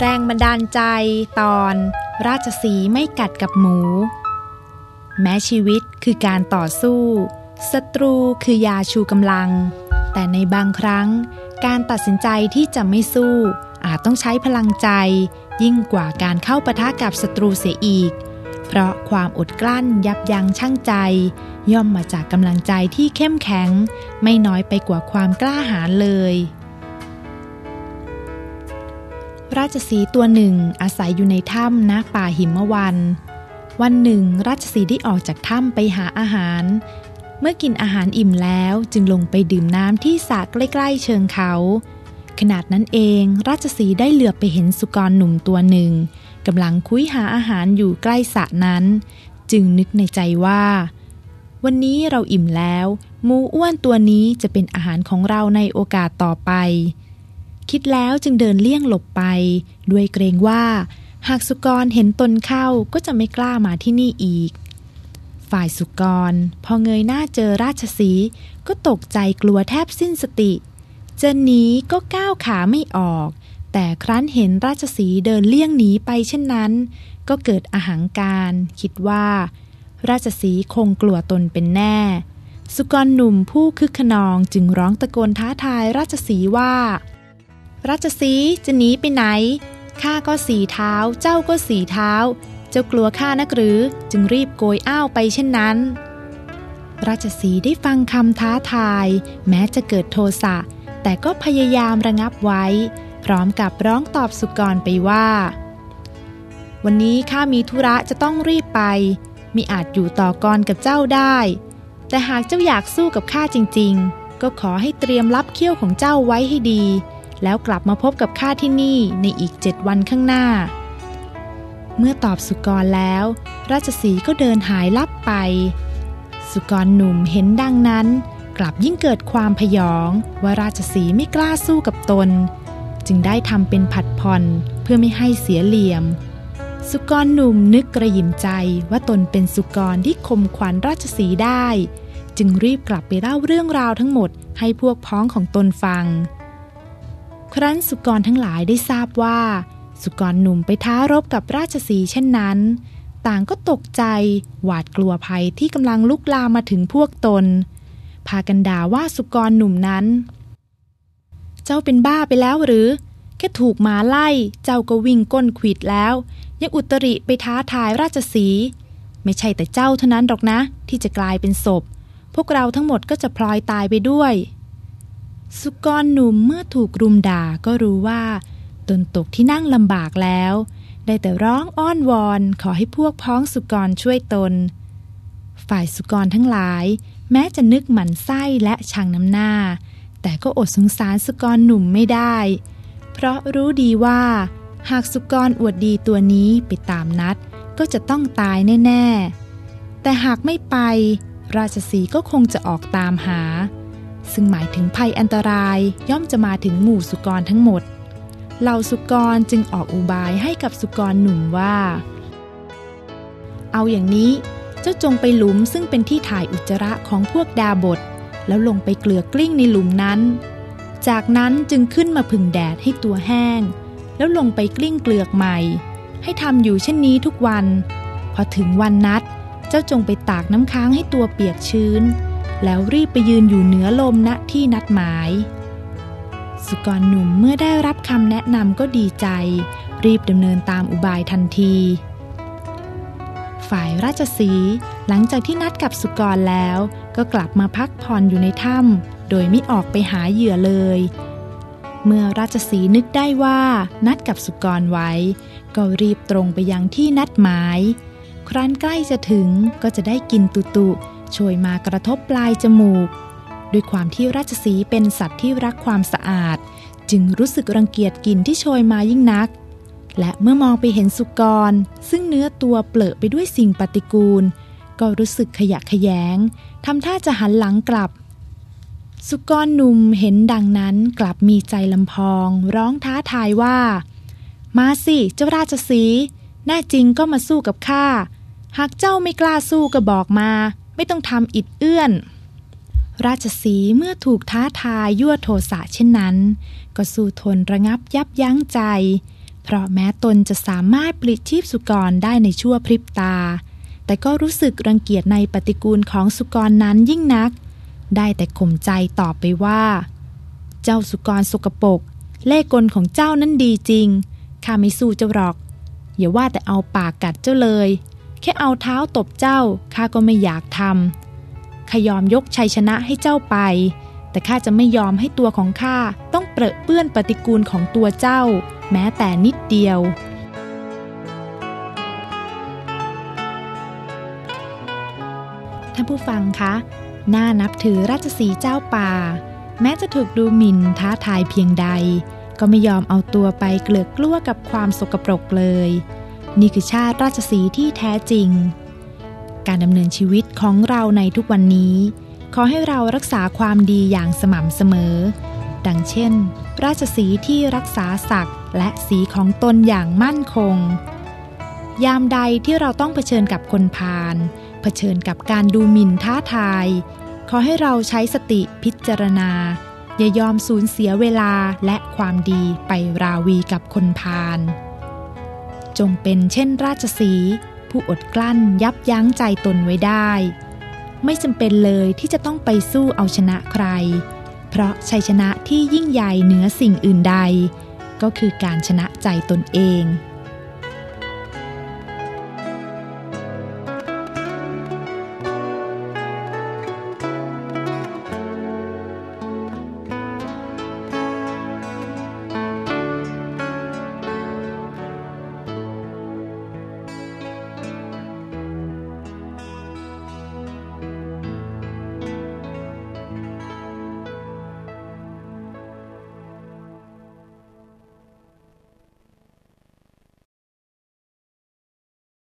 แรงบันดาลใจตอนราชสีไม่กัดกับหมู แม้ชีวิตคือการต่อสู้ศัตรูคือยาชูกำลัง แต่ในบางครั้ง การตัดสินใจที่จะไม่สู้ อาจต้องใช้พลังใจ ยิ่งกว่าการเข้าปะทะกับศัตรูเสียอีก เพราะความอดกลั้นยับยั้งชั่งใจ ย่อมมาจากกำลังใจที่เข้มแข็ง ไม่น้อยไปกว่าความกล้าหาญเลย ราชสีตัวหนึ่งอาศัยอยู่ในถ้ำณป่าหิมวัน วันหนึ่ง ราชสีได้ออกจากถ้ำไปหาอาหาร เมื่อกินอาหารอิ่มแล้วจึงลงไปดื่มน้ำที่สระใกล้ๆเชิงเขา ขนาดนั้นเอง ราชสีได้เหลือบไปเห็นสุกรหนุ่มตัวหนึ่งกำลังคุยหาอาหารอยู่ใกล้สระนั้น จึงนึกในใจว่า วันนี้เราอิ่มแล้ว มูอ้วนตัวนี้จะเป็นอาหารของเราในโอกาสต่อไป คิดแล้วจึงเดินเลี่ยงหลบไป ด้วยเกรงว่า หากสุกรเห็นตนเข้าก็จะไม่กล้ามาที่นี่อีก ฝ่ายสุกร พอเงยหน้าเจอราชสีก็ตกใจกลัวแทบสิ้นสติ จะหนีก็ก้าวขาไม่ออก แต่ครั้นเห็นราชสีเดินเลี่ยงหนีไปเช่นนั้น ก็เกิดอหังการ คิดว่า ราชสีคงกลัวตนเป็นแน่สุกรหนุ่มผู้คึกขนองจึงร้องตะโกนท้าทายราชสีว่า ราชสีจะหนีไปไหน ข้าก็สีเท้า เจ้าก็สีเท้า เจ้ากลัวข้านักหรือ จึงรีบโกยอ้าวไปเช่นนั้น ราชสีได้ฟังคำท้าทาย แม้จะเกิดโทสะ แต่ก็พยายามระงับไว้ พร้อมกับร้องตอบสุกรไปว่า วันนี้ข้ามีธุระจะต้องรีบไปมีอาจอยู่ต่อกรกับเจ้าได้ แต่หากเจ้าอยากสู้กับข้าจริง ๆ ก็ขอให้เตรียมรับเขี้ยวของเจ้าไว้ให้ดี แล้วกลับมาพบกับข้าที่นี่ในอีกเจ็ดวันข้างหน้า เมื่อตอบสุกรแล้ว ราชสีก็เดินหายลับไป สุกรหนุ่มเห็นดังนั้น กลับยิ่งเกิดความพยองว่าราชสีไม่กล้าสู้กับตน จึงได้ทำเป็นผัดผ่อนเพื่อไม่ให้เสียเหลี่ยม สุกรหนุ่มนึกกระยิมใจว่าตนเป็นสุกรที่คมขวัญราชสีได้ จึงรีบกลับไปเล่าเรื่องราวทั้งหมดให้พวกพ้องของตนฟัง ครั้นสุกรทั้งหลายได้ทราบว่า สุกรหนุ่มไปท้ารบกับราชสีเช่นนั้น ต่างก็ตกใจ หวาดกลัวภัยที่กำลังลุกลามมาถึงพวกตน พากันด่าว่าสุกรหนุ่มนั้น เจ้าเป็นบ้าไปแล้วหรือ แค่ถูกหมาไล่ เจ้าก็วิ่งก้นขีดแล้ว ยังอุตริไปท้าทายราชสีไม่ใช่แต่เจ้าเท่านั้นหรอกนะ ที่จะกลายเป็นศพ พวกเราทั้งหมดก็จะพลอยตายไปด้วย สุกรหนุ่มเมื่อถูกรุมด่าก็รู้ว่า ตนตกที่นั่งลำบากแล้ว ได้แต่ร้องอ้อนวอนขอให้พวกพ้องสุกรช่วยตน ฝ่ายสุกรทั้งหลาย แม้จะนึกหมันไส้และชังน้ำหน้า แต่ก็อดสงสารสุกรหนุ่มไม่ได้ เพราะรู้ดีว่า หากสุกรอวดดีตัวนี้ไปตามนัด ก็จะต้องตายแน่ ๆ แต่หากไม่ไป ราชสีก็คงจะออกตามหา ซึ่งหมายถึงภัยอันตรายย่อมจะมาถึงหมู่สุกรทั้งหมด เหล่าสุกรจึงออกอุบายให้กับสุกรหนุ่มว่า เอาอย่างนี้เจ้าจงไปหลุมซึ่งเป็นที่ถ่ายอุจจาระของพวกดาบท แล้วลงไปเกลือกลิ้งในหลุมนั้น จากนั้นจึงขึ้นมาพึ่งแดดให้ตัวแห้ง แล้วลงไปกลิ้งเกลือกใหม่ ให้ทำอยู่เช่นนี้ทุกวัน พอถึงวันนัด เจ้าจงไปตากน้ำค้างให้ตัวเปียกชื้น แล้วรีบไปยืนอยู่เหนือลมณที่นัดหมาย สุกรหนุ่มเมื่อได้รับคำแนะนำก็ดีใจ รีบดำเนินตามอุบายทันที ฝ่ายราชสีหลังจากที่นัดกับสุกรแล้วก็กลับมาพักผ่อนอยู่ในถ้ำโดยไม่ออกไปหาเหยื่อเลย เมื่อราชสีนึกได้ว่านัดกับสุกรไว้ ก็รีบตรงไปยังที่นัดหมาย ครั้นใกล้จะถึงก็จะได้กินตุตุโชยมากระทบปลายจมูก ด้วยความที่ราชสีเป็นสัตว์ที่รักความสะอาด จึงรู้สึกรังเกียจกลิ่นที่โชยมายิ่งนัก และเมื่อมองไปเห็นสุกร ซึ่งเนื้อตัวเปลอะไปด้วยสิ่งปฏิกูล ก็รู้สึกขยะขยงทำท่าจะหันหลังกลับ สุกรหนุ่มเห็นดังนั้นกลับมีใจลำพอง ร้องท้าทายว่า มาสิเจ้าราชสีแน่จริงก็มาสู้กับข้า หากเจ้าไม่กล้าสู้ก็บอกมา ไม่ต้องทำอิดเอื้อน ราชสีเมื่อถูกท้าทายยั่วโทสะเช่นนั้น ก็สู้ทนระงับยับยั้งใจ เพราะแม้ตนจะสามารถปลิดชีพสุกรได้ในชั่วพริบตา แต่ก็รู้สึกรังเกียจในปฏิกูลของสุกรนั้นยิ่งนัก ได้แต่ข่มใจตอบไปว่า เจ้าสุกรสกปรกเล่กลของเจ้านั้นดีจริงข้าไม่สู้เจ้าหรอก อย่าว่าแต่เอาปากกัดเจ้าเลย ค่เอาเท้าตบเจ้าข้าก็ไม่อยากทำข้ายอมยกชัยชนะให้เจ้าไป แต่ข้าจะไม่ยอมให้ตัวของข้าต้องเปรอะเปื้อนปฏิกูลของตัวเจ้า แม้แต่นิดเดียวท่านผู้ฟังคะน่านับถือราชสีเจ้าป่า แม้จะถูกดูหมิ่นท้าทายเพียงใด ก็ไม่ยอมเอาตัวไปเกลือกกลั้วกับความสกปรกเลย นี่คือชาติราชสีที่แท้จริง การดำเนินชีวิตของเราในทุกวันนี้ ขอให้เรารักษาความดีอย่างสม่ำเสมอ ดังเช่น ราชสีที่รักษาศักดิ์และสีของตนอย่างมั่นคง ยามใดที่เราต้องเผชิญกับคนพาลเผชิญกับการดูหมิ่นท้าทาย ขอให้เราใช้สติพิจารณา อย่ายอมสูญเสียเวลาและความดีไปราวีกับคนพาล จงเป็นเช่นราชสีผู้อดกลั้นยับยั้งใจตนไว้ได้ ไม่จำเป็นเลยที่จะต้องไปสู้เอาชนะใคร เพราะชัยชนะที่ยิ่งใหญ่เหนือสิ่งอื่นใด ก็คือการชนะใจตนเอง